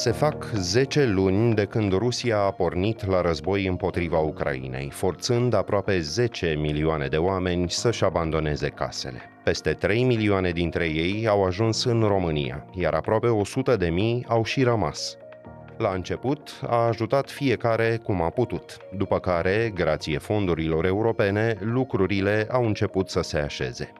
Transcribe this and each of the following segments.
Se fac 10 luni de când Rusia a pornit la război împotriva Ucrainei, forțând aproape 10 milioane de oameni să-și abandoneze casele. Peste 3 milioane dintre ei au ajuns în România, iar aproape 100 de mii au și rămas. La început a ajutat fiecare cum a putut, după care, grație fondurilor europene, lucrurile au început să se așeze.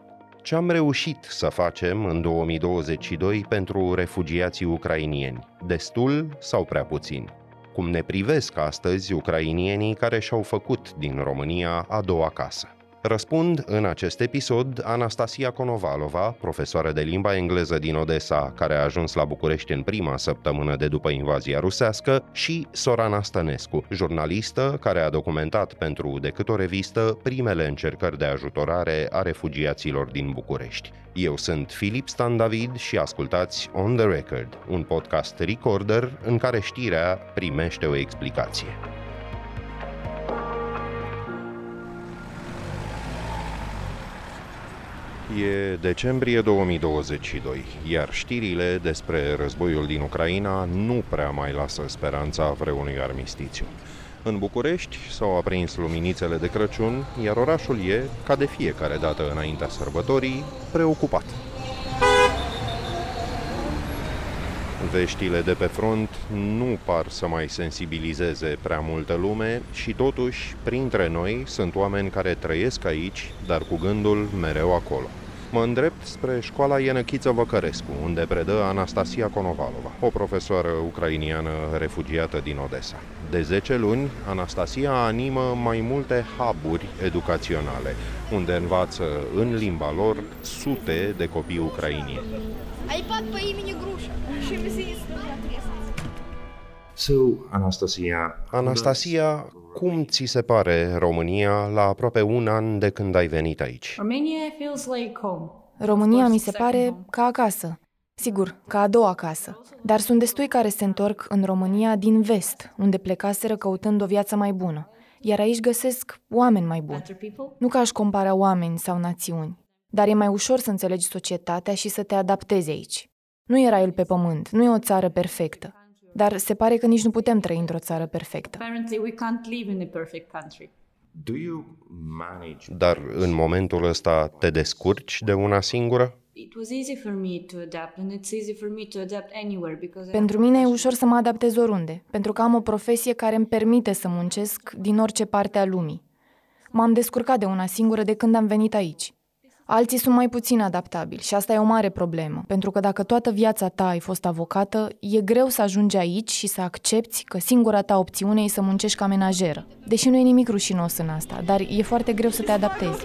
Ce am reușit să facem în 2022 pentru refugiații ucrainieni? Destul sau prea puțin? Cum ne privesc astăzi ucrainienii care și-au făcut din România a doua casă? Răspund în acest episod Anastasia Konovalova, profesoară de limba engleză din Odessa, care a ajuns la București în prima săptămână de după invazia rusească, și Sorana Stănescu, jurnalistă care a documentat pentru decât o revistă primele încercări de ajutorare a refugiaților din București. Eu sunt Filip Stan David și ascultați On The Record, un podcast recorder în care știrea primește o explicație. E decembrie 2022, iar știrile despre războiul din Ucraina nu prea mai lasă speranța vreunui armistițiu. În București s-au aprins luminițele de Crăciun, iar orașul e, ca de fiecare dată înaintea sărbătorii, preocupat. Veștile de pe front nu par să mai sensibilizeze prea multă lume și totuși, printre noi, sunt oameni care trăiesc aici, dar cu gândul mereu acolo. Mă îndrept spre școala Ienăchiță Văcărescu, unde predă Anastasia Konovalova, o profesoară ucrainiană refugiată din Odessa. De 10 luni, Anastasia animă mai multe huburi educaționale, unde învață în limba lor sute de copii ucrainieni. iPad pe imeni Grușa și So, Anastasia, Anastasia, cum ți se pare România la aproape un an de când ai venit aici? România mi se pare ca acasă. Sigur, ca a doua casă. Dar sunt destui care se întorc în România din vest, unde plecaseră căutând o viață mai bună. Iar aici găsesc oameni mai buni. Nu că aș compara oameni sau națiuni, dar e mai ușor să înțelegi societatea și să te adaptezi aici. Nu era el pe pământ, nu e o țară perfectă. Dar se pare că nici nu putem trăi într-o țară perfectă. Dar în momentul ăsta te descurci de una singură? Pentru mine e ușor să mă adaptez oriunde, pentru că am o profesie care îmi permite să muncesc din orice parte a lumii. M-am descurcat de una singură de când am venit aici. Alții sunt mai puțin adaptabili și asta e o mare problemă, pentru că dacă toată viața ta ai fost avocată, e greu să ajungi aici și să accepti că singura ta opțiune e să muncești ca menajeră. Deși nu e nimic rușinos în asta, dar e foarte greu să te adaptezi.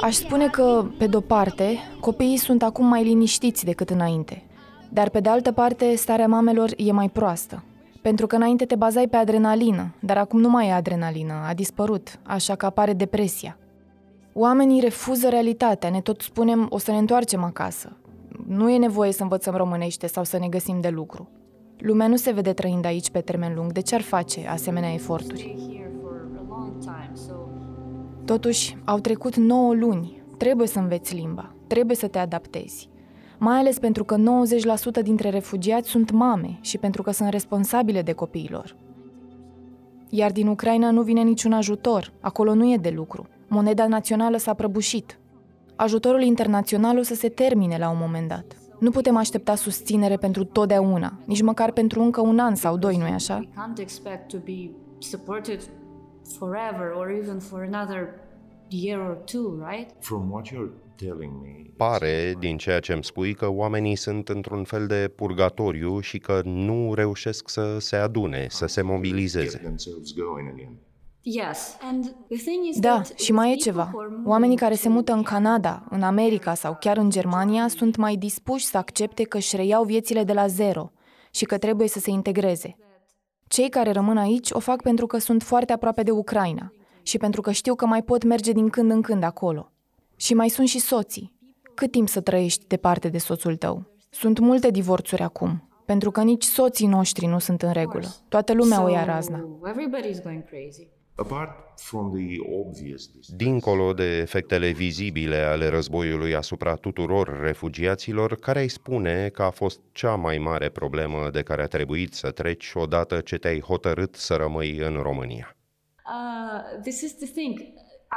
Aș spune că, pe de-o parte, copiii sunt acum mai liniștiți decât înainte, dar pe de altă parte, starea mamelor e mai proastă. Pentru că înainte te bazai pe adrenalină, dar acum nu mai e adrenalină, a dispărut, așa că apare depresia. Oamenii refuză realitatea, ne tot spunem o să ne întoarcem acasă. Nu e nevoie să învățăm românește sau să ne găsim de lucru. Lumea nu se vede trăind aici pe termen lung, de ce ar face asemenea eforturi? Totuși, au trecut 9 luni, trebuie să înveți limba, trebuie să te adaptezi mai ales pentru că 90% dintre refugiați sunt mame și pentru că sunt responsabile de copiilor. Iar din Ucraina nu vine niciun ajutor, acolo nu e de lucru. Moneda națională s-a prăbușit. Ajutorul internațional o să se termine la un moment dat. Nu putem aștepta susținere pentru totdeauna, nici măcar pentru încă un an sau doi, nu-i așa? forever or even for another year or two, right? From what you're Pare, din ceea ce îmi spui, că oamenii sunt într-un fel de purgatoriu și că nu reușesc să se adune, să se mobilizeze. Da, și mai e ceva. Oamenii care se mută în Canada, în America sau chiar în Germania sunt mai dispuși să accepte că își reiau viețile de la zero și că trebuie să se integreze. Cei care rămân aici o fac pentru că sunt foarte aproape de Ucraina și pentru că știu că mai pot merge din când în când acolo. Și mai sunt și soții. Cât timp să trăiești departe de soțul tău? Sunt multe divorțuri acum, pentru că nici soții noștri nu sunt în regulă. Toată lumea o ia razna. Dincolo de efectele vizibile ale războiului asupra tuturor refugiaților, care ai spune că a fost cea mai mare problemă de care a trebuit să treci odată ce te-ai hotărât să rămâi în România? Uh, this is the thing.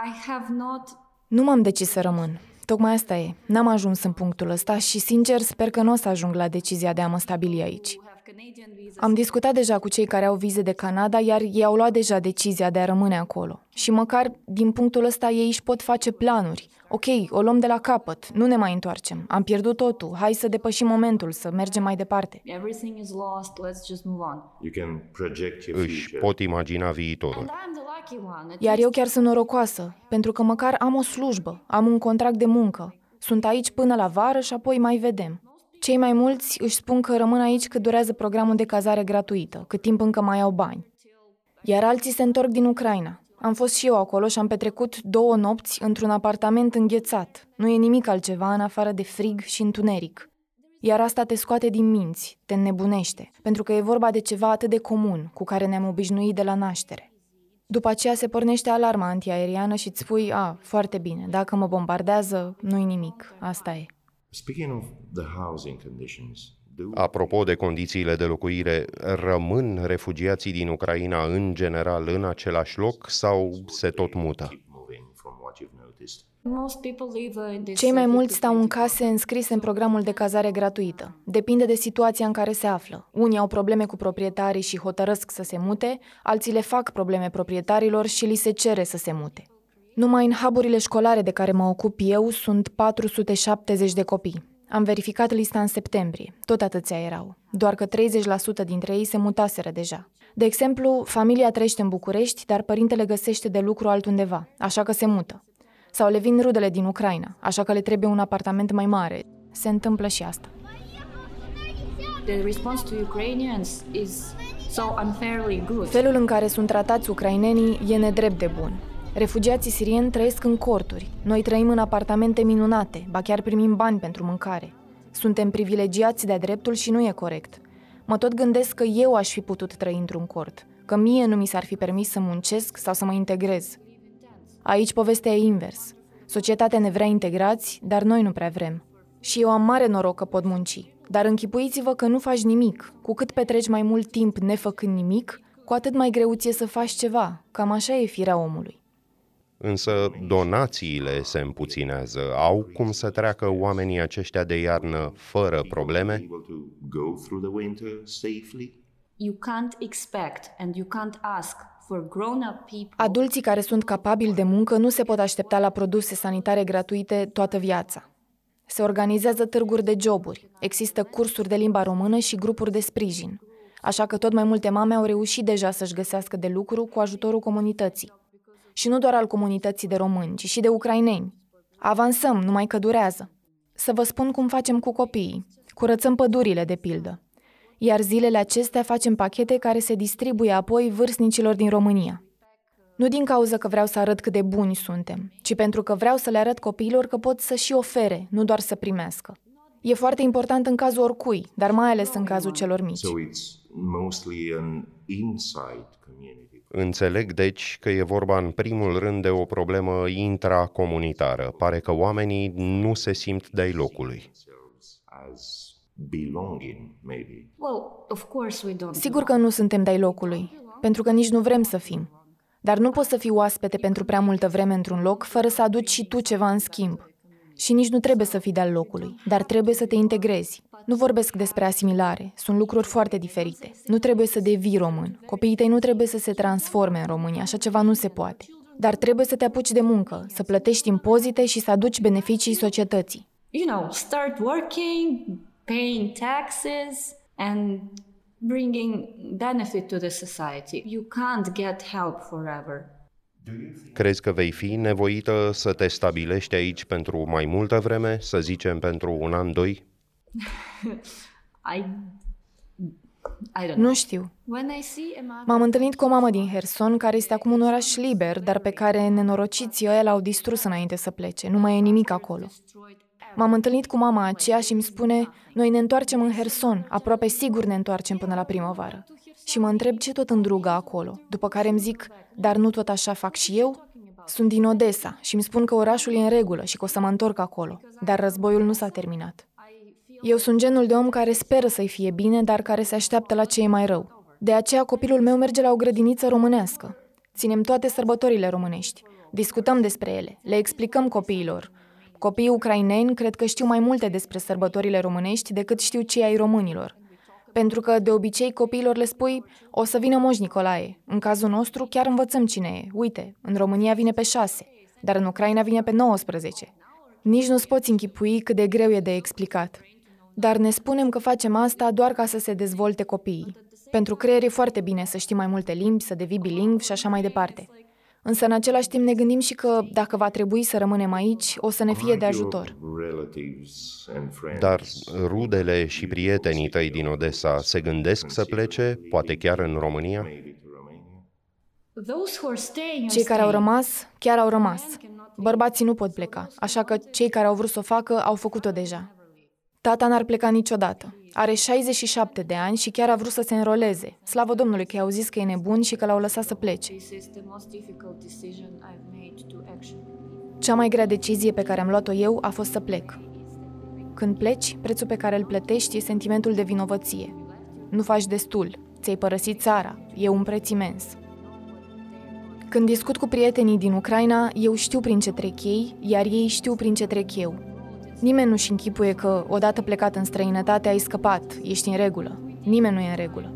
I have not... Nu m-am decis să rămân. Tocmai asta e. N-am ajuns în punctul ăsta și, sincer, sper că nu o să ajung la decizia de a mă stabili aici. Am discutat deja cu cei care au vize de Canada, iar ei au luat deja decizia de a rămâne acolo. Și măcar din punctul ăsta ei își pot face planuri. Ok, o luăm de la capăt, nu ne mai întoarcem. Am pierdut totul, hai să depășim momentul, să mergem mai departe. Își pot imagina viitorul. Iar eu chiar sunt norocoasă, pentru că măcar am o slujbă, am un contract de muncă. Sunt aici până la vară și apoi mai vedem. Cei mai mulți își spun că rămân aici cât durează programul de cazare gratuită, cât timp încă mai au bani. Iar alții se întorc din Ucraina. Am fost și eu acolo și am petrecut două nopți într-un apartament înghețat. Nu e nimic altceva în afară de frig și întuneric. Iar asta te scoate din minți, te înnebunește, pentru că e vorba de ceva atât de comun, cu care ne-am obișnuit de la naștere. După aceea se pornește alarma antiaeriană și îți spui, a, foarte bine, dacă mă bombardează, nu-i nimic, asta e. Apropo de condițiile de locuire, rămân refugiații din Ucraina în general în același loc sau se tot mută? Cei mai mulți stau în case înscrise în programul de cazare gratuită. Depinde de situația în care se află. Unii au probleme cu proprietarii și hotărăsc să se mute, alții le fac probleme proprietarilor și li se cere să se mute. Numai în haburile școlare de care mă ocup eu sunt 470 de copii. Am verificat lista în septembrie. Tot atâția erau. Doar că 30% dintre ei se mutaseră deja. De exemplu, familia trăiește în București, dar părintele găsește de lucru altundeva, așa că se mută. Sau le vin rudele din Ucraina, așa că le trebuie un apartament mai mare. Se întâmplă și asta. The response to Ukrainians is so unfairly good. Felul în care sunt tratați ucrainenii e nedrept de bun. Refugiații sirieni trăiesc în corturi. Noi trăim în apartamente minunate, ba chiar primim bani pentru mâncare. Suntem privilegiați de-a dreptul și nu e corect. Mă tot gândesc că eu aș fi putut trăi într-un cort, că mie nu mi s-ar fi permis să muncesc sau să mă integrez. Aici povestea e invers. Societatea ne vrea integrați, dar noi nu prea vrem. Și eu am mare noroc că pot munci. Dar închipuiți-vă că nu faci nimic. Cu cât petreci mai mult timp nefăcând nimic, cu atât mai greu ție să faci ceva. Cam așa e firea omului. Însă donațiile se împuținează. Au cum să treacă oamenii aceștia de iarnă fără probleme? You can't expect and you can't ask Adulții care sunt capabili de muncă nu se pot aștepta la produse sanitare gratuite toată viața. Se organizează târguri de joburi, există cursuri de limba română și grupuri de sprijin. Așa că tot mai multe mame au reușit deja să-și găsească de lucru cu ajutorul comunității. Și nu doar al comunității de români, ci și de ucraineni. Avansăm, numai că durează. Să vă spun cum facem cu copiii. Curățăm pădurile, de pildă iar zilele acestea facem pachete care se distribuie apoi vârstnicilor din România. Nu din cauza că vreau să arăt cât de buni suntem, ci pentru că vreau să le arăt copiilor că pot să și ofere, nu doar să primească. E foarte important în cazul oricui, dar mai ales în cazul celor mici. Înțeleg, deci, că e vorba în primul rând de o problemă intracomunitară. Pare că oamenii nu se simt de-ai locului belonging, maybe. Well, of course we don't Sigur că nu suntem de locului, pentru că nici nu vrem să fim. Dar nu poți să fii oaspete pentru prea multă vreme într-un loc fără să aduci și tu ceva în schimb. Și nici nu trebuie să fii de-al locului, dar trebuie să te integrezi. Nu vorbesc despre asimilare, sunt lucruri foarte diferite. Nu trebuie să devii român. Copiii tăi nu trebuie să se transforme în România, așa ceva nu se poate. Dar trebuie să te apuci de muncă, să plătești impozite și să aduci beneficii societății. You know, start working, paying taxes and bringing benefit to the society. You can't get help forever. Crezi că vei fi nevoită să te stabilești aici pentru mai multă vreme, să zicem pentru un an, doi? I nu știu. M-am întâlnit cu o mamă din Herson, care este acum un oraș liber, dar pe care nenorociții ăia l-au distrus înainte să plece. Nu mai e nimic acolo. M-am întâlnit cu mama aceea și îmi spune, noi ne întoarcem în Herson, aproape sigur ne întoarcem până la primăvară. și mă întreb ce tot îndrugă acolo, după care îmi zic, dar nu tot așa fac și eu? Sunt din Odessa și îmi spun că orașul e în regulă și că o să mă întorc acolo, dar războiul nu s-a terminat. Eu sunt genul de om care speră să-i fie bine, dar care se așteaptă la ce e mai rău. De aceea copilul meu merge la o grădiniță românească. Ținem toate sărbătorile românești. Discutăm despre ele, le explicăm copiilor. Copiii ucraineni cred că știu mai multe despre sărbătorile românești decât știu cei ai românilor. Pentru că, de obicei, copiilor le spui, o să vină Moș Nicolae. În cazul nostru, chiar învățăm cine e. Uite, în România vine pe 6, dar în Ucraina vine pe 19. Nici nu-ți poți închipui cât de greu e de explicat. Dar ne spunem că facem asta doar ca să se dezvolte copiii. Pentru creier e foarte bine să știi mai multe limbi, să devii bilingv și așa mai departe. Însă, în același timp, ne gândim și că, dacă va trebui să rămânem aici, o să ne fie de ajutor. Dar rudele și prietenii tăi din Odessa se gândesc să plece, poate chiar în România? Cei care au rămas, chiar au rămas. Bărbații nu pot pleca, așa că cei care au vrut să o facă, au făcut-o deja. Tata n-ar pleca niciodată. Are 67 de ani și chiar a vrut să se înroleze. Slavă Domnului că i-au zis că e nebun și că l-au lăsat să plece. Cea mai grea decizie pe care am luat-o eu a fost să plec. Când pleci, prețul pe care îl plătești e sentimentul de vinovăție. Nu faci destul, ți-ai părăsit țara, e un preț imens. Când discut cu prietenii din Ucraina, eu știu prin ce trec ei, iar ei știu prin ce trec eu. Nimeni nu-și închipuie că, odată plecat în străinătate, ai scăpat, ești în regulă. Nimeni nu e în regulă.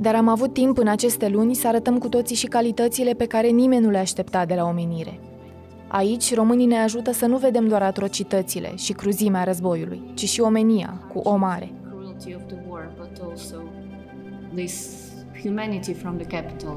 Dar am avut timp în aceste luni să arătăm cu toții și calitățile pe care nimeni nu le aștepta de la omenire. Aici, românii ne ajută să nu vedem doar atrocitățile și cruzimea războiului, ci și omenia, cu o mare. humanity from the capital,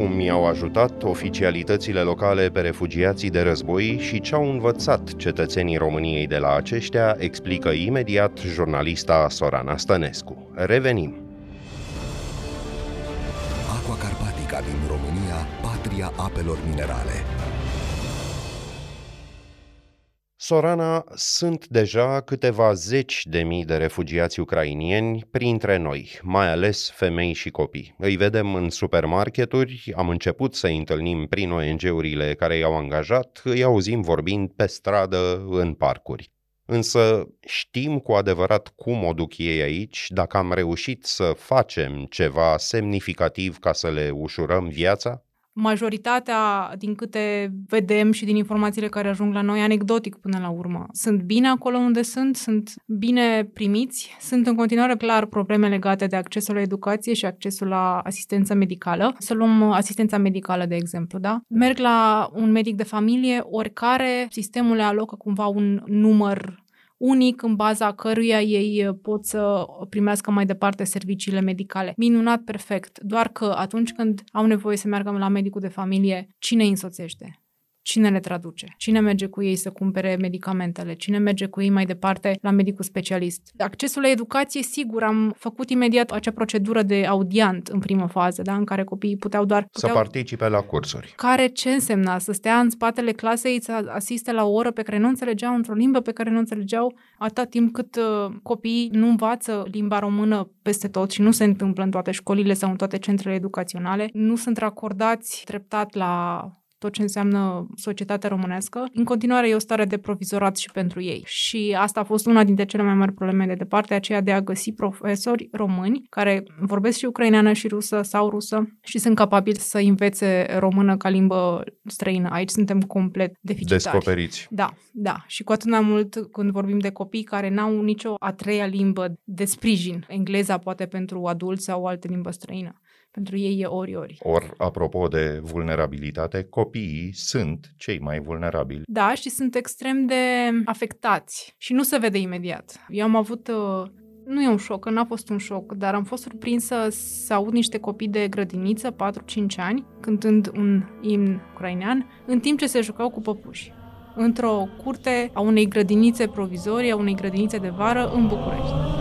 cum i-au ajutat oficialitățile locale pe refugiații de război și ce au învățat cetățenii României de la aceștia, explică imediat jurnalista Sorana Stănescu. Revenim! Aqua Carpatica din România, patria apelor minerale. Sorana, sunt deja câteva zeci de mii de refugiați ucrainieni printre noi, mai ales femei și copii. Îi vedem în supermarketuri, am început să-i întâlnim prin ONG-urile care i-au angajat, îi auzim vorbind pe stradă, în parcuri. Însă știm cu adevărat cum o duc ei aici, dacă am reușit să facem ceva semnificativ ca să le ușurăm viața? Majoritatea, din câte vedem și din informațiile care ajung la noi, anecdotic până la urmă. Sunt bine acolo unde sunt, sunt bine primiți, sunt în continuare clar probleme legate de accesul la educație și accesul la asistență medicală. Să luăm asistența medicală, de exemplu, da? Merg la un medic de familie, oricare sistemul le alocă cumva un număr unic în baza căruia ei uh, pot să primească mai departe serviciile medicale. Minunat, perfect. Doar că atunci când au nevoie să meargă la medicul de familie, cine îi însoțește? Cine le traduce? Cine merge cu ei să cumpere medicamentele? Cine merge cu ei mai departe la medicul specialist? Accesul la educație, sigur, am făcut imediat acea procedură de audiant în primă fază, da? în care copiii puteau doar... Puteau... Să participe la cursuri. Care ce însemna? Să stea în spatele clasei, să asiste la o oră pe care nu înțelegeau, într-o limbă pe care nu înțelegeau, atât timp cât uh, copiii nu învață limba română peste tot și nu se întâmplă în toate școlile sau în toate centrele educaționale, nu sunt racordați treptat la tot ce înseamnă societatea românească. În continuare e o stare de provizorat și pentru ei. Și asta a fost una dintre cele mai mari probleme de departe, aceea de a găsi profesori români care vorbesc și ucraineană și rusă sau rusă și sunt capabili să învețe română ca limbă străină. Aici suntem complet deficitari. Descoperiți. Da, da. Și cu atât mai mult când vorbim de copii care n-au nicio a treia limbă de sprijin. Engleza poate pentru adulți sau o altă limbă străină pentru ei e ori-ori. Or, apropo de vulnerabilitate, copiii sunt cei mai vulnerabili. Da, și sunt extrem de afectați și nu se vede imediat. Eu am avut uh, nu e un șoc, că n-a fost un șoc, dar am fost surprinsă să aud niște copii de grădiniță, 4-5 ani, cântând un imn ucrainean, în timp ce se jucau cu păpuși într-o curte a unei grădinițe provizorii, a unei grădinițe de vară în București.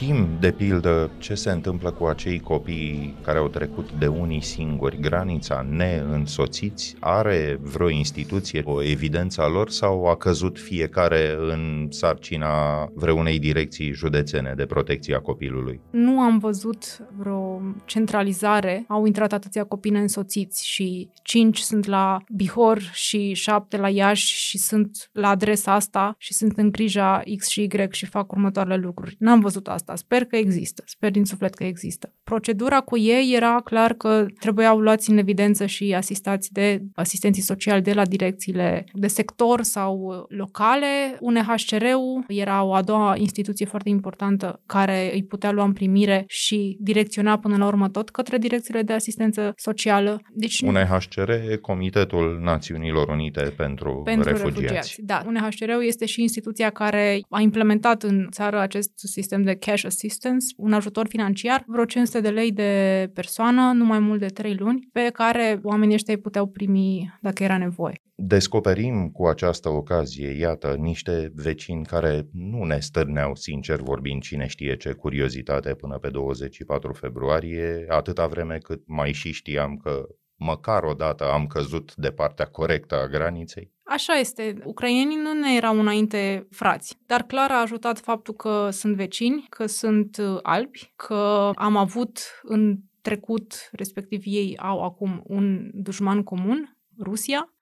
Știm, de pildă, ce se întâmplă cu acei copii care au trecut de unii singuri granița neînsoțiți? Are vreo instituție o evidență a lor sau a căzut fiecare în sarcina vreunei direcții județene de protecție a copilului? Nu am văzut vreo centralizare. Au intrat atâția copii neînsoțiți și cinci sunt la Bihor și șapte la Iași și sunt la adresa asta și sunt în grija X și Y și fac următoarele lucruri. N-am văzut asta. Sper că există. Sper din suflet că există. Procedura cu ei era clar că trebuiau luați în evidență și asistați de asistenții sociali de la direcțiile de sector sau locale. UNHCR-ul era o a doua instituție foarte importantă care îi putea lua în primire și direcționa până la urmă tot către direcțiile de asistență socială. Deci, UNHCR e Comitetul Națiunilor Unite pentru, pentru refugiați. refugiați. Da, UNHCR-ul este și instituția care a implementat în țară acest sistem de cash assistance, un ajutor financiar, vreo 500 de lei de persoană, nu mai mult de 3 luni, pe care oamenii ăștia îi puteau primi dacă era nevoie. Descoperim cu această ocazie, iată, niște vecini care nu ne stârneau, sincer vorbind, cine știe ce curiozitate până pe 24 februarie, atâta vreme cât mai și știam că măcar o dată am căzut de partea corectă a graniței? Așa este. Ucrainienii nu ne erau înainte frați, dar clar a ajutat faptul că sunt vecini, că sunt uh, albi, că am avut în trecut, respectiv ei au acum un dușman comun, Rusia,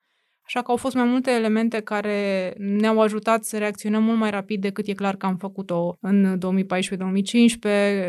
Așa că au fost mai multe elemente care ne-au ajutat să reacționăm mult mai rapid decât e clar că am făcut-o în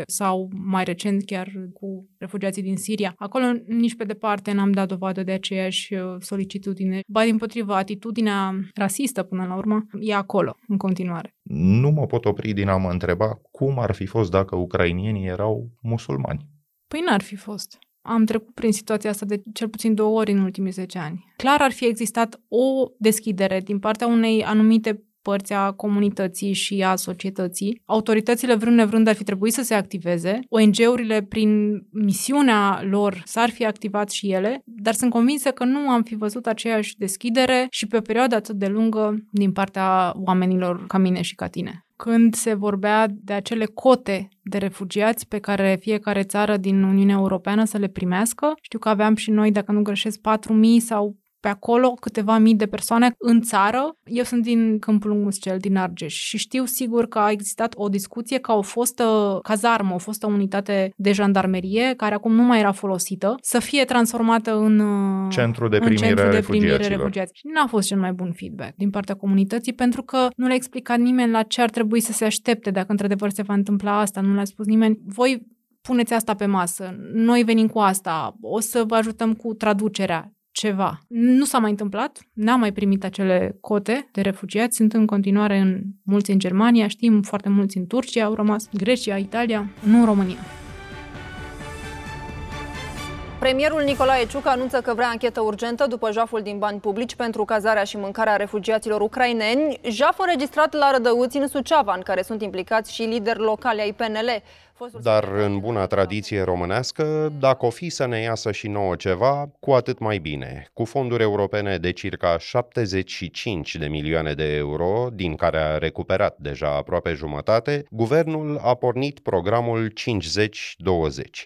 2014-2015 sau mai recent chiar cu refugiații din Siria. Acolo nici pe departe n-am dat dovadă de aceeași uh, solicitudine. Ba din potriva, atitudinea rasistă până la urmă e acolo, în continuare. Nu mă pot opri din a mă întreba cum ar fi fost dacă ucrainienii erau musulmani. Păi n-ar fi fost. Am trecut prin situația asta de cel puțin două ori în ultimii 10 ani. Clar ar fi existat o deschidere din partea unei anumite părți a comunității și a societății. Autoritățile, vrând nevrând, ar fi trebuit să se activeze. ONG-urile, prin misiunea lor, s-ar fi activat și ele, dar sunt convinsă că nu am fi văzut aceeași deschidere și pe o perioadă atât de lungă din partea oamenilor ca mine și ca tine când se vorbea de acele cote de refugiați pe care fiecare țară din Uniunea Europeană să le primească. Știu că aveam și noi, dacă nu greșesc, 4.000 sau pe acolo câteva mii de persoane în țară. Eu sunt din Câmpul Muscel, din Argeș și știu sigur că a existat o discuție ca o fostă cazarmă, o fostă unitate de jandarmerie, care acum nu mai era folosită, să fie transformată în uh, centru de primire, centru de primire refugiați. Și n-a fost cel mai bun feedback din partea comunității pentru că nu le-a explicat nimeni la ce ar trebui să se aștepte dacă într-adevăr se va întâmpla asta, nu le-a spus nimeni. Voi puneți asta pe masă, noi venim cu asta, o să vă ajutăm cu traducerea ceva. Nu s-a mai întâmplat, n-am mai primit acele cote de refugiați, sunt în continuare în mulți în Germania, știm foarte mulți în Turcia, au rămas Grecia, Italia, nu în România. Premierul Nicolae Ciuc anunță că vrea anchetă urgentă după jaful din bani publici pentru cazarea și mâncarea refugiaților ucraineni, jaf înregistrat la Rădăuți în Suceava, în care sunt implicați și lideri locali ai PNL. Dar în buna tradiție românească, dacă o fi să ne iasă și nouă ceva, cu atât mai bine. Cu fonduri europene de circa 75 de milioane de euro, din care a recuperat deja aproape jumătate, guvernul a pornit programul 50-20.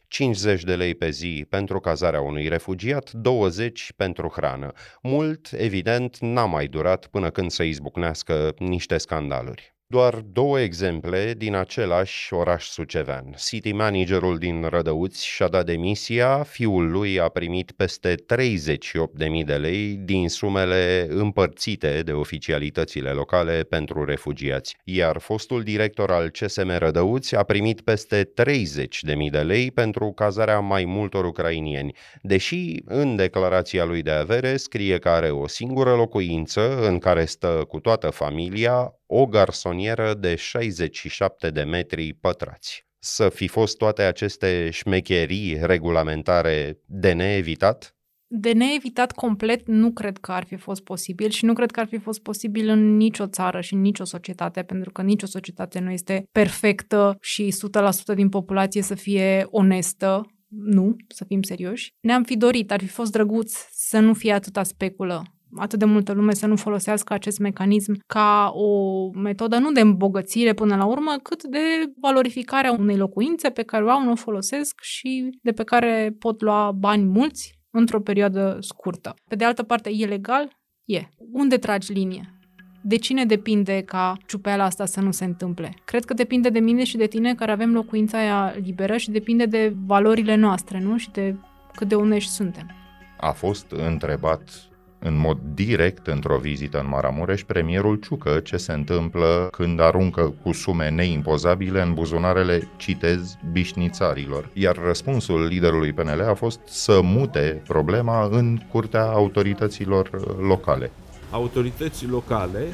50 de lei pe zi pentru cazarea unui refugiat, 20 pentru hrană. Mult, evident, n-a mai durat până când să izbucnească niște scandaluri. Doar două exemple din același oraș sucevean. City managerul din Rădăuți și-a dat demisia, fiul lui a primit peste 38.000 de lei din sumele împărțite de oficialitățile locale pentru refugiați, iar fostul director al CSM Rădăuți a primit peste 30.000 de lei pentru cazarea mai multor ucrainieni, deși în declarația lui de avere scrie că are o singură locuință în care stă cu toată familia, o garsonieră de 67 de metri pătrați. Să fi fost toate aceste șmecherii regulamentare de neevitat? De neevitat complet nu cred că ar fi fost posibil și nu cred că ar fi fost posibil în nicio țară și în nicio societate, pentru că nicio societate nu este perfectă și 100% din populație să fie onestă. Nu, să fim serioși. Ne-am fi dorit, ar fi fost drăguț să nu fie atâta speculă atât de multă lume să nu folosească acest mecanism ca o metodă nu de îmbogățire până la urmă, cât de valorificarea unei locuințe pe care o au, nu o folosesc și de pe care pot lua bani mulți într-o perioadă scurtă. Pe de altă parte, e legal? E. Unde tragi linie? De cine depinde ca ciupeala asta să nu se întâmple? Cred că depinde de mine și de tine care avem locuința aia liberă și depinde de valorile noastre, nu? Și de cât de unești suntem. A fost întrebat în mod direct într-o vizită în Maramureș premierul Ciucă ce se întâmplă când aruncă cu sume neimpozabile în buzunarele, citez, bișnițarilor. Iar răspunsul liderului PNL a fost să mute problema în curtea autorităților locale. Autorități locale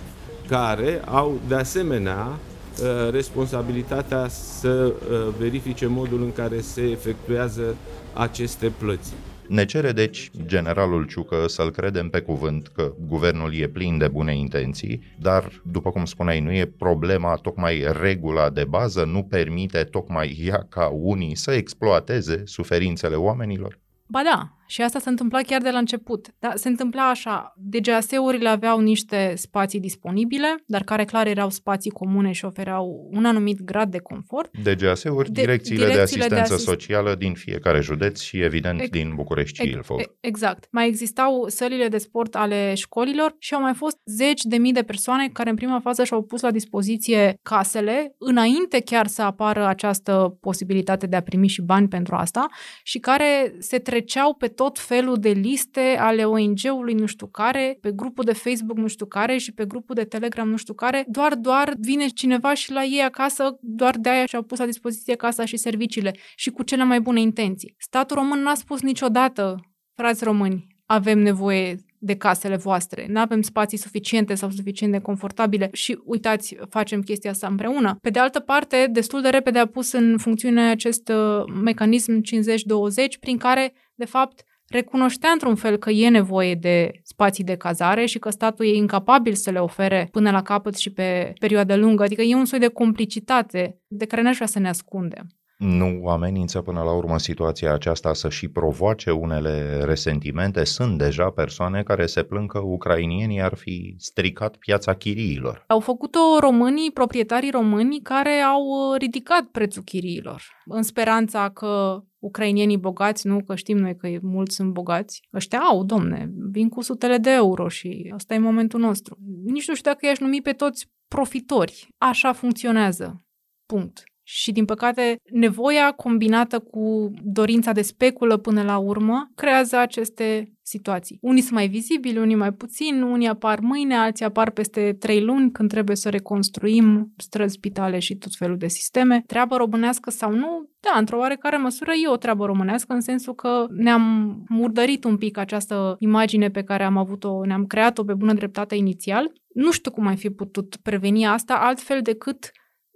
care au de asemenea uh, responsabilitatea să uh, verifice modul în care se efectuează aceste plăți. Ne cere deci generalul Ciucă să-l credem pe cuvânt că guvernul e plin de bune intenții, dar, după cum spuneai, nu e problema tocmai regula de bază, nu permite tocmai ea ca unii să exploateze suferințele oamenilor? Ba da, și asta se întâmpla chiar de la început. Dar se întâmpla așa, DGAS-urile aveau niște spații disponibile, dar care clar erau spații comune și ofereau un anumit grad de confort. DGAS-uri, de, direcțiile, direcțiile de asistență de asist... socială din fiecare județ și evident ex, din București și Ilfov. Exact. Mai existau sălile de sport ale școlilor și au mai fost zeci de mii de persoane care în prima fază și-au pus la dispoziție casele, înainte chiar să apară această posibilitate de a primi și bani pentru asta și care se treceau pe tot felul de liste ale ONG-ului nu știu care, pe grupul de Facebook nu știu care și pe grupul de Telegram nu știu care, doar, doar vine cineva și la ei acasă, doar de aia și-au pus la dispoziție casa și serviciile și cu cele mai bune intenții. Statul român n-a spus niciodată, frați români, avem nevoie de casele voastre. Nu avem spații suficiente sau suficient de confortabile și uitați, facem chestia asta împreună. Pe de altă parte, destul de repede a pus în funcțiune acest uh, mecanism 50-20 prin care, de fapt, recunoștea într-un fel că e nevoie de spații de cazare și că statul e incapabil să le ofere până la capăt și pe perioadă lungă. Adică e un soi de complicitate de care n-aș vrea să ne ascundem. Nu amenință până la urmă situația aceasta să și provoace unele resentimente? Sunt deja persoane care se plâng că ucrainienii ar fi stricat piața chiriilor. Au făcut-o românii, proprietarii români, care au ridicat prețul chiriilor, în speranța că ucrainienii bogați, nu că știm noi că mulți sunt bogați, ăștia au, domne, vin cu sutele de euro și ăsta e momentul nostru. Nici nu știu dacă i-aș numi pe toți profitori. Așa funcționează. Punct. Și, din păcate, nevoia combinată cu dorința de speculă până la urmă creează aceste situații. Unii sunt mai vizibili, unii mai puțin, unii apar mâine, alții apar peste trei luni când trebuie să reconstruim străzi, spitale și tot felul de sisteme. Treabă românească sau nu? Da, într-o oarecare măsură e o treabă românească în sensul că ne-am murdărit un pic această imagine pe care am avut-o, ne-am creat-o pe bună dreptate inițial. Nu știu cum ai fi putut preveni asta altfel decât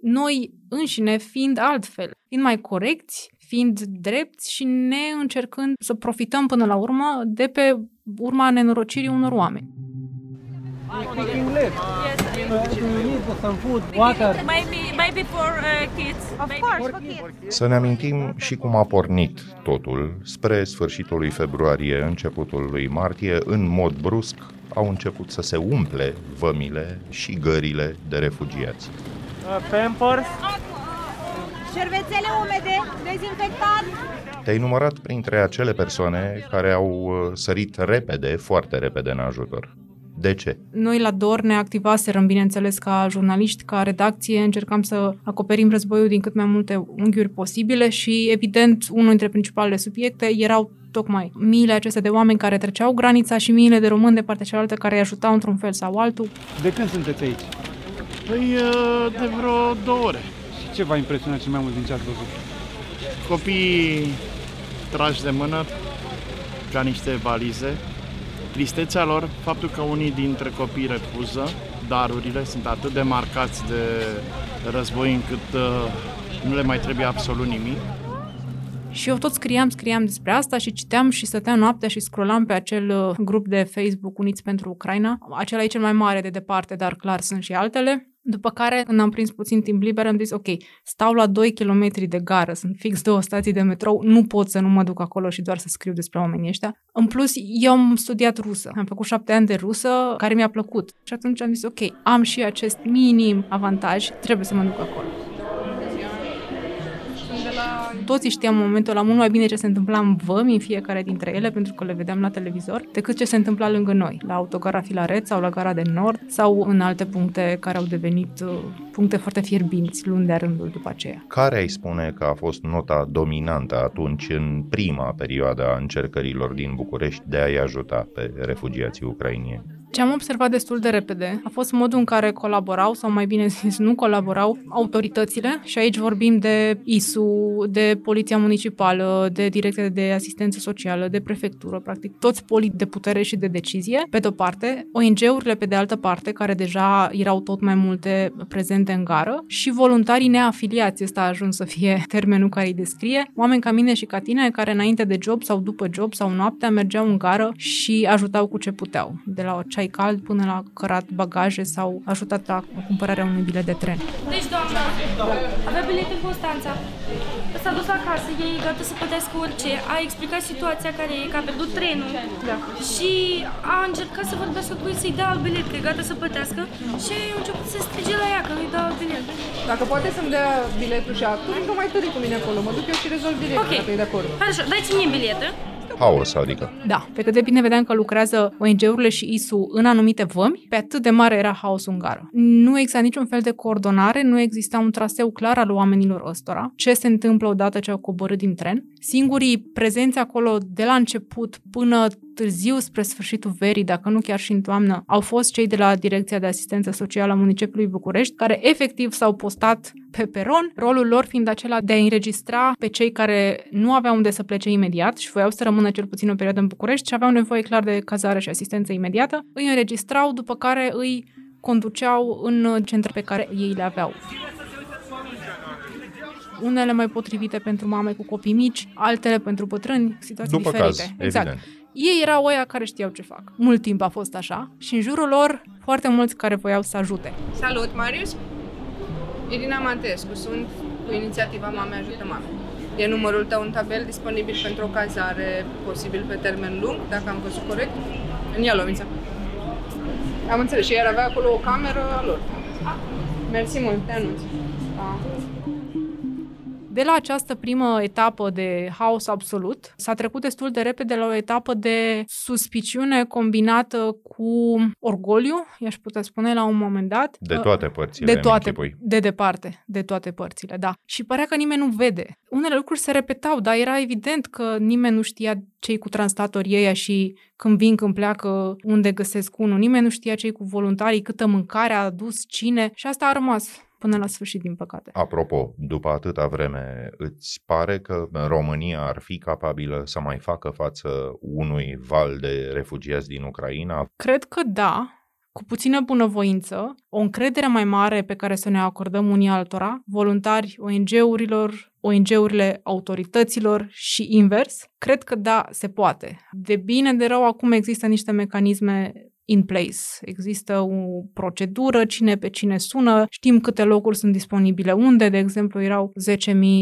noi înșine fiind altfel, fiind mai corecți, fiind drepți și ne încercând să profităm până la urmă de pe urma nenorocirii unor oameni. Să ne amintim și cum a pornit totul. Spre sfârșitul lui februarie, începutul lui martie, în mod brusc, au început să se umple vămile și gările de refugiați. Pampers. Șervețele umede, dezinfectat. Te-ai numărat printre acele persoane care au uh, sărit repede, foarte repede în ajutor. De ce? Noi la DOR ne activaserăm, bineînțeles, ca jurnaliști, ca redacție, încercam să acoperim războiul din cât mai multe unghiuri posibile și, evident, unul dintre principalele subiecte erau tocmai miile acestea de oameni care treceau granița și miile de români de partea cealaltă care îi ajutau într-un fel sau altul. De când sunteți aici? Păi de vreo două ore. Și ce v-a impresionat cel mai mult din ce ați văzut? Copiii trași de mână ca niște valize. Tristețea lor, faptul că unii dintre copii refuză darurile, sunt atât de marcați de război încât uh, nu le mai trebuie absolut nimic. Și eu tot scriam, scriam despre asta și citeam și stăteam noaptea și scrollam pe acel uh, grup de Facebook Uniți pentru Ucraina. Acela e cel mai mare de departe, dar clar sunt și altele După care, când am prins puțin timp liber, am zis, ok, stau la 2 km de gară, sunt fix două stații de metrou, nu pot să nu mă duc acolo și doar să scriu despre oamenii ăștia. În plus, eu am studiat rusă, am făcut șapte ani de rusă, care mi-a plăcut. Și atunci am zis, ok, am și acest minim avantaj, trebuie să mă duc acolo toți știam în momentul ăla mult mai bine ce se întâmpla în vămi în fiecare dintre ele, pentru că le vedeam la televizor, decât ce se întâmpla lângă noi, la autogara Filaret sau la gara de Nord sau în alte puncte care au devenit uh, puncte foarte fierbinți luni de rândul după aceea. Care ai spune că a fost nota dominantă atunci în prima perioadă a încercărilor din București de a-i ajuta pe refugiații ucrainieni? Ce am observat destul de repede a fost modul în care colaborau, sau mai bine zis, nu colaborau, autoritățile. Și aici vorbim de ISU, de Poliția Municipală, de Direcția de Asistență Socială, de Prefectură, practic toți polii de putere și de decizie, pe de-o parte, ONG-urile pe de altă parte, care deja erau tot mai multe prezente în gară. Și voluntarii neafiliați, ăsta a ajuns să fie termenul care îi descrie, oameni ca mine și ca tine care înainte de job sau după job sau noaptea mergeau în gară și ajutau cu ce puteau, de la o ceai ceai cald până la cărat bagaje sau ajutat la cumpărarea unui bilet de tren. Deci, doamna, avea bilet în Constanța. S-a dus acasă, e gata să plătească orice, a explicat situația care e, că a pierdut trenul da. și a încercat să vorbească cu el să-i dea alt bilet, că e gata să plătească și a început să strige la ea că nu-i dau alt bilet. Dacă poate să-mi dea biletul și actul, încă mai târâi cu mine acolo, mă duc eu și rezolv direct, okay. dacă e de acord. Așa, dați-mi mie biletă haos, adică. Da, pe cât de bine vedeam că lucrează ONG-urile și ISU în anumite vămi, pe atât de mare era haosul în gară. Nu exista niciun fel de coordonare, nu exista un traseu clar al oamenilor ăstora, ce se întâmplă odată ce au coborât din tren. Singurii prezenți acolo de la început până târziu spre sfârșitul verii, dacă nu chiar și în toamnă, au fost cei de la Direcția de Asistență Socială a Municipiului București, care efectiv s-au postat pe peron, rolul lor fiind acela de a înregistra pe cei care nu aveau unde să plece imediat și voiau să rămână cel puțin o perioadă în București și aveau nevoie clar de cazare și asistență imediată, îi înregistrau, după care îi conduceau în centre pe care ei le aveau unele mai potrivite pentru mame cu copii mici, altele pentru bătrâni, situații După diferite. Caz, exact. Evident. Ei erau oia care știau ce fac. Mult timp a fost așa și în jurul lor foarte mulți care voiau să ajute. Salut, Marius! Irina Mantescu, sunt cu inițiativa Mame Ajută Mame. E numărul tău în tabel disponibil pentru o cazare posibil pe termen lung, dacă am văzut corect? În ea, Lomița. Am înțeles. Și iar avea acolo o cameră a lor. Mersi mult, te anunț. Pa. De la această primă etapă de haos absolut, s-a trecut destul de repede la o etapă de suspiciune combinată cu orgoliu, i-aș putea spune la un moment dat. De toate părțile, De toate, de departe, de toate părțile, da. Și părea că nimeni nu vede. Unele lucruri se repetau, dar era evident că nimeni nu știa cei cu translatorii ăia și când vin, când pleacă, unde găsesc unul. Nimeni nu știa cei cu voluntarii, câtă mâncare a adus, cine. Și asta a rămas până la sfârșit, din păcate. Apropo, după atâta vreme, îți pare că România ar fi capabilă să mai facă față unui val de refugiați din Ucraina? Cred că da, cu puțină bunăvoință, o încredere mai mare pe care să ne acordăm unii altora, voluntari ONG-urilor, ONG-urile autorităților și invers, cred că da, se poate. De bine, de rău, acum există niște mecanisme in place. Există o procedură, cine pe cine sună, știm câte locuri sunt disponibile unde, de exemplu erau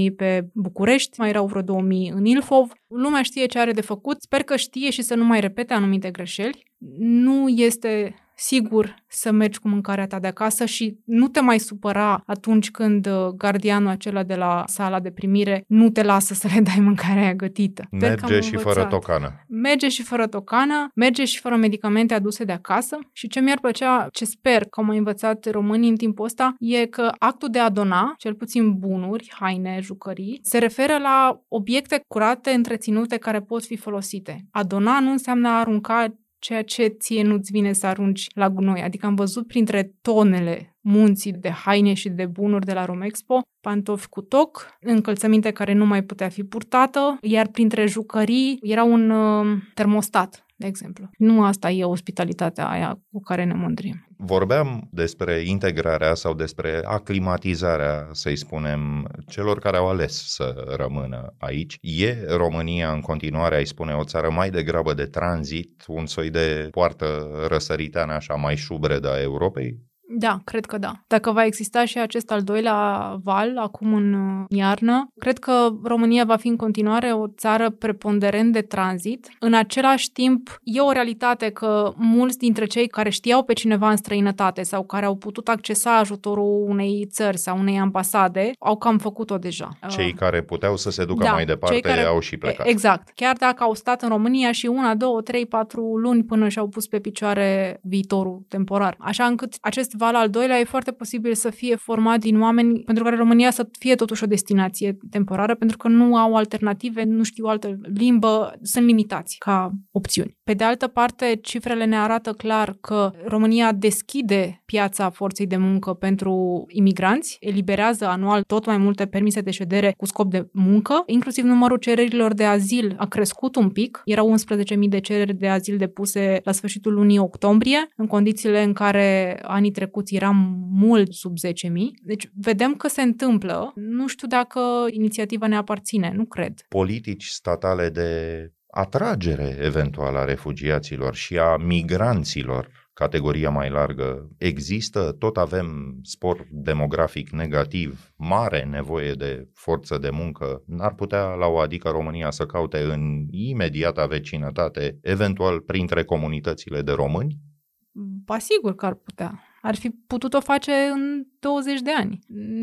10.000 pe București, mai erau vreo 2.000 în Ilfov. Lumea știe ce are de făcut, sper că știe și să nu mai repete anumite greșeli. Nu este sigur să mergi cu mâncarea ta de acasă și nu te mai supăra atunci când uh, gardianul acela de la sala de primire nu te lasă să le dai mâncarea aia gătită. Merge și fără tocană. Merge și fără tocană, merge și fără medicamente aduse de acasă și ce mi-ar plăcea, ce sper că au mai învățat românii în timpul ăsta, e că actul de a dona, cel puțin bunuri, haine, jucării, se referă la obiecte curate, întreținute, care pot fi folosite. A dona nu înseamnă a arunca ceea ce ție nu-ți vine să arunci la gunoi. Adică am văzut printre tonele munții de haine și de bunuri de la Romexpo, pantofi cu toc, încălțăminte care nu mai putea fi purtată, iar printre jucării era un uh, termostat de exemplu. Nu asta e ospitalitatea aia cu care ne mândrim. Vorbeam despre integrarea sau despre aclimatizarea, să-i spunem, celor care au ales să rămână aici. E România în continuare, ai spune, o țară mai degrabă de tranzit, un soi de poartă răsăriteană așa mai șubredă a Europei? Da, cred că da. Dacă va exista și acest al doilea val, acum în uh, iarnă, cred că România va fi în continuare o țară preponderent de tranzit. În același timp, e o realitate că mulți dintre cei care știau pe cineva în străinătate sau care au putut accesa ajutorul unei țări sau unei ambasade, au cam făcut-o deja. Cei Uh, care puteau să se ducă da, mai departe cei care- au și plecat. Exact. Chiar dacă au stat în România și una, două, trei, patru luni până și-au pus pe picioare viitorul temporar. Așa încât acest val al doilea e foarte posibil să fie format din oameni pentru care România să fie totuși o destinație temporară, pentru că nu au alternative, nu știu altă limbă, sunt limitați ca opțiuni. Pe de altă parte, cifrele ne arată clar că România deschide piața forței de muncă pentru imigranți, eliberează anual tot mai multe permise de ședere cu scop de muncă, inclusiv numărul cererilor de azil a crescut un pic, erau 11.000 de cereri de azil depuse la sfârșitul lunii octombrie, în condițiile în care anii trecuți eram mult sub 10.000. Deci vedem că se întâmplă. Nu știu dacă inițiativa ne aparține, nu cred. Politici statale de atragere eventuală a refugiaților și a migranților, categoria mai largă, există, tot avem spor demografic negativ, mare nevoie de forță de muncă, n-ar putea la o adică România să caute în imediata vecinătate, eventual printre comunitățile de români? Ba sigur că ar putea. Ar fi putut o face în 20 de ani.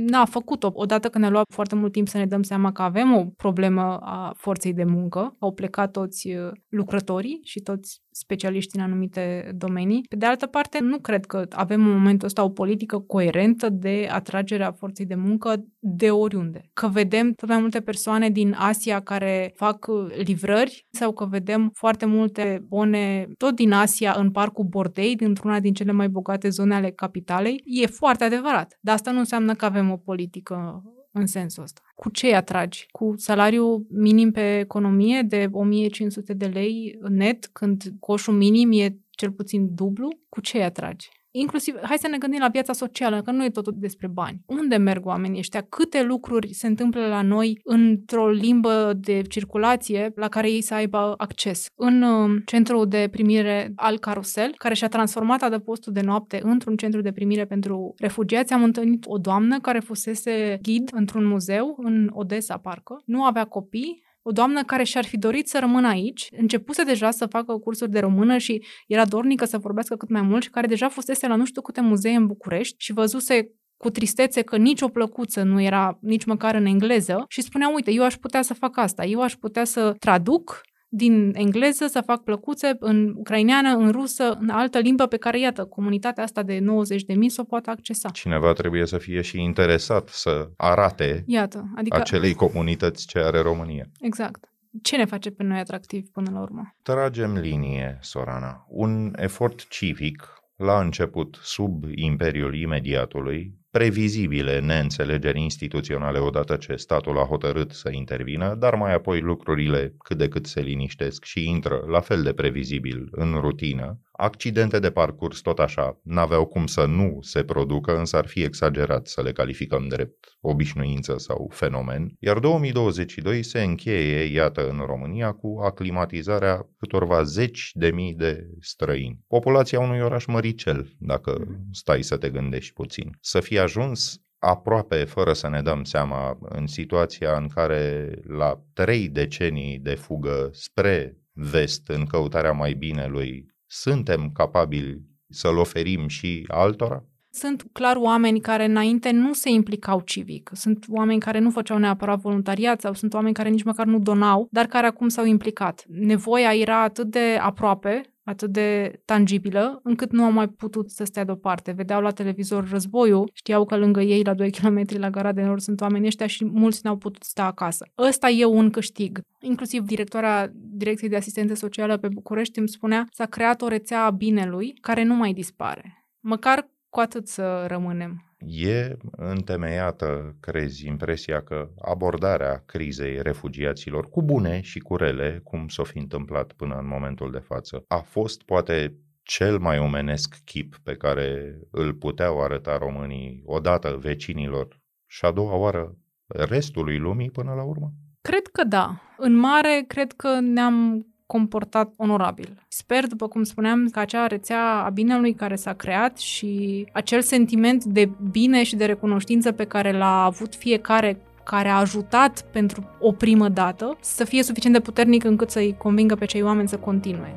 N-a făcut-o. Odată când ne-a luat foarte mult timp să ne dăm seama că avem o problemă a forței de muncă, au plecat toți uh, lucrătorii și toți specialiști în anumite domenii. Pe de altă parte, nu cred că avem în momentul ăsta o politică coerentă de atragere a forței de muncă de oriunde. Că vedem tot mai multe persoane din Asia care fac uh, livrări sau că vedem foarte multe bone tot din Asia în parcul Bordei, dintr-una din cele mai bogate zone ale capitalei, e foarte adevărat. Dar asta nu înseamnă că avem o politică în sensul ăsta. Cu ce îi atragi? Cu salariu minim pe economie de 1500 de lei net, când coșul minim e cel puțin dublu? Cu ce îi atragi? Inclusiv, hai să ne gândim la viața socială, că nu e totul despre bani. Unde merg oamenii ăștia? Câte lucruri se întâmplă la noi într-o limbă de circulație la care ei să aibă acces? În uh, centrul de primire al Carusel, care și-a transformat adăpostul de noapte într-un centru de primire pentru refugiați, am întâlnit o doamnă care fusese ghid într-un muzeu în Odessa, parcă. Nu avea copii, o doamnă care și-ar fi dorit să rămână aici, începuse deja să facă cursuri de română și era dornică să vorbească cât mai mult și care deja fusese la nu știu câte muzee în București și văzuse cu tristețe că nici o plăcuță nu era nici măcar în engleză și spunea, uite, eu aș putea să fac asta, eu aș putea să traduc din engleză să fac plăcuțe în ucraineană, în rusă, în altă limbă pe care, iată, comunitatea asta de 90 de mii să o poată accesa. Cineva trebuie să fie și interesat să arate Iată, adică... acelei comunități ce are România. Exact. Ce ne face pe noi atractivi până la urmă? Tragem linie, Sorana. Un efort civic la început, sub imperiul imediatului, previzibile neînțelegeri instituționale odată ce statul a hotărât să intervină, dar mai apoi lucrurile cât de cât se liniștesc și intră la fel de previzibil în rutină. Accidente de parcurs tot așa n-aveau cum să nu se producă, însă ar fi exagerat să le calificăm drept obișnuință sau fenomen. Iar 2022 se încheie, iată, în România cu aclimatizarea câtorva zeci de mii de străini. Populația unui oraș măricel, dacă stai să te gândești puțin. Să fie ajuns aproape fără să ne dăm seama în situația în care la trei decenii de fugă spre vest în căutarea mai binelui suntem capabili să-l oferim și altora? Sunt clar oameni care înainte nu se implicau civic. Sunt oameni care nu făceau neapărat voluntariat sau sunt oameni care nici măcar nu donau, dar care acum s-au implicat. Nevoia era atât de aproape, atât de tangibilă, încât nu au mai putut să stea deoparte. Vedeau la televizor războiul, știau că lângă ei, la 2 km la gara de nord, sunt oamenii ăștia și mulți n-au putut sta acasă. Ăsta e un câștig. Inclusiv directoarea Direcției de Asistență Socială pe București îmi spunea s-a creat o rețea a binelui care nu mai dispare. Măcar cu atât să rămânem. E întemeiată, crezi, impresia că abordarea crizei refugiaților, cu bune și cu rele, cum s-o fi întâmplat până în momentul de față, a fost poate cel mai omenesc chip pe care îl puteau arăta românii odată vecinilor și a doua oară restului lumii până la urmă? Cred că da. În mare, cred că ne-am comportat onorabil. Sper, după cum spuneam, că acea rețea a binelui care s-a creat și acel sentiment de bine și de recunoștință pe care l-a avut fiecare care a ajutat pentru o primă dată să fie suficient de puternic încât să-i convingă pe cei oameni să continue.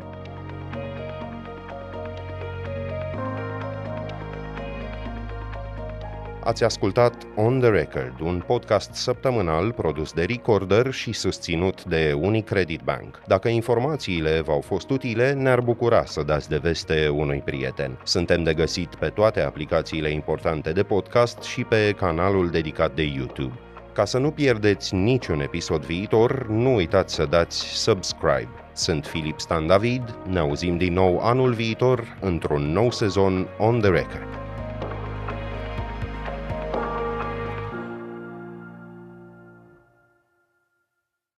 Ați ascultat On The Record, un podcast săptămânal produs de Recorder și susținut de Unicredit Bank. Dacă informațiile v-au fost utile, ne-ar bucura să dați de veste unui prieten. Suntem de găsit pe toate aplicațiile importante de podcast și pe canalul dedicat de YouTube. Ca să nu pierdeți niciun episod viitor, nu uitați să dați subscribe. Sunt Filip Stan David, ne auzim din nou anul viitor într-un nou sezon On The Record.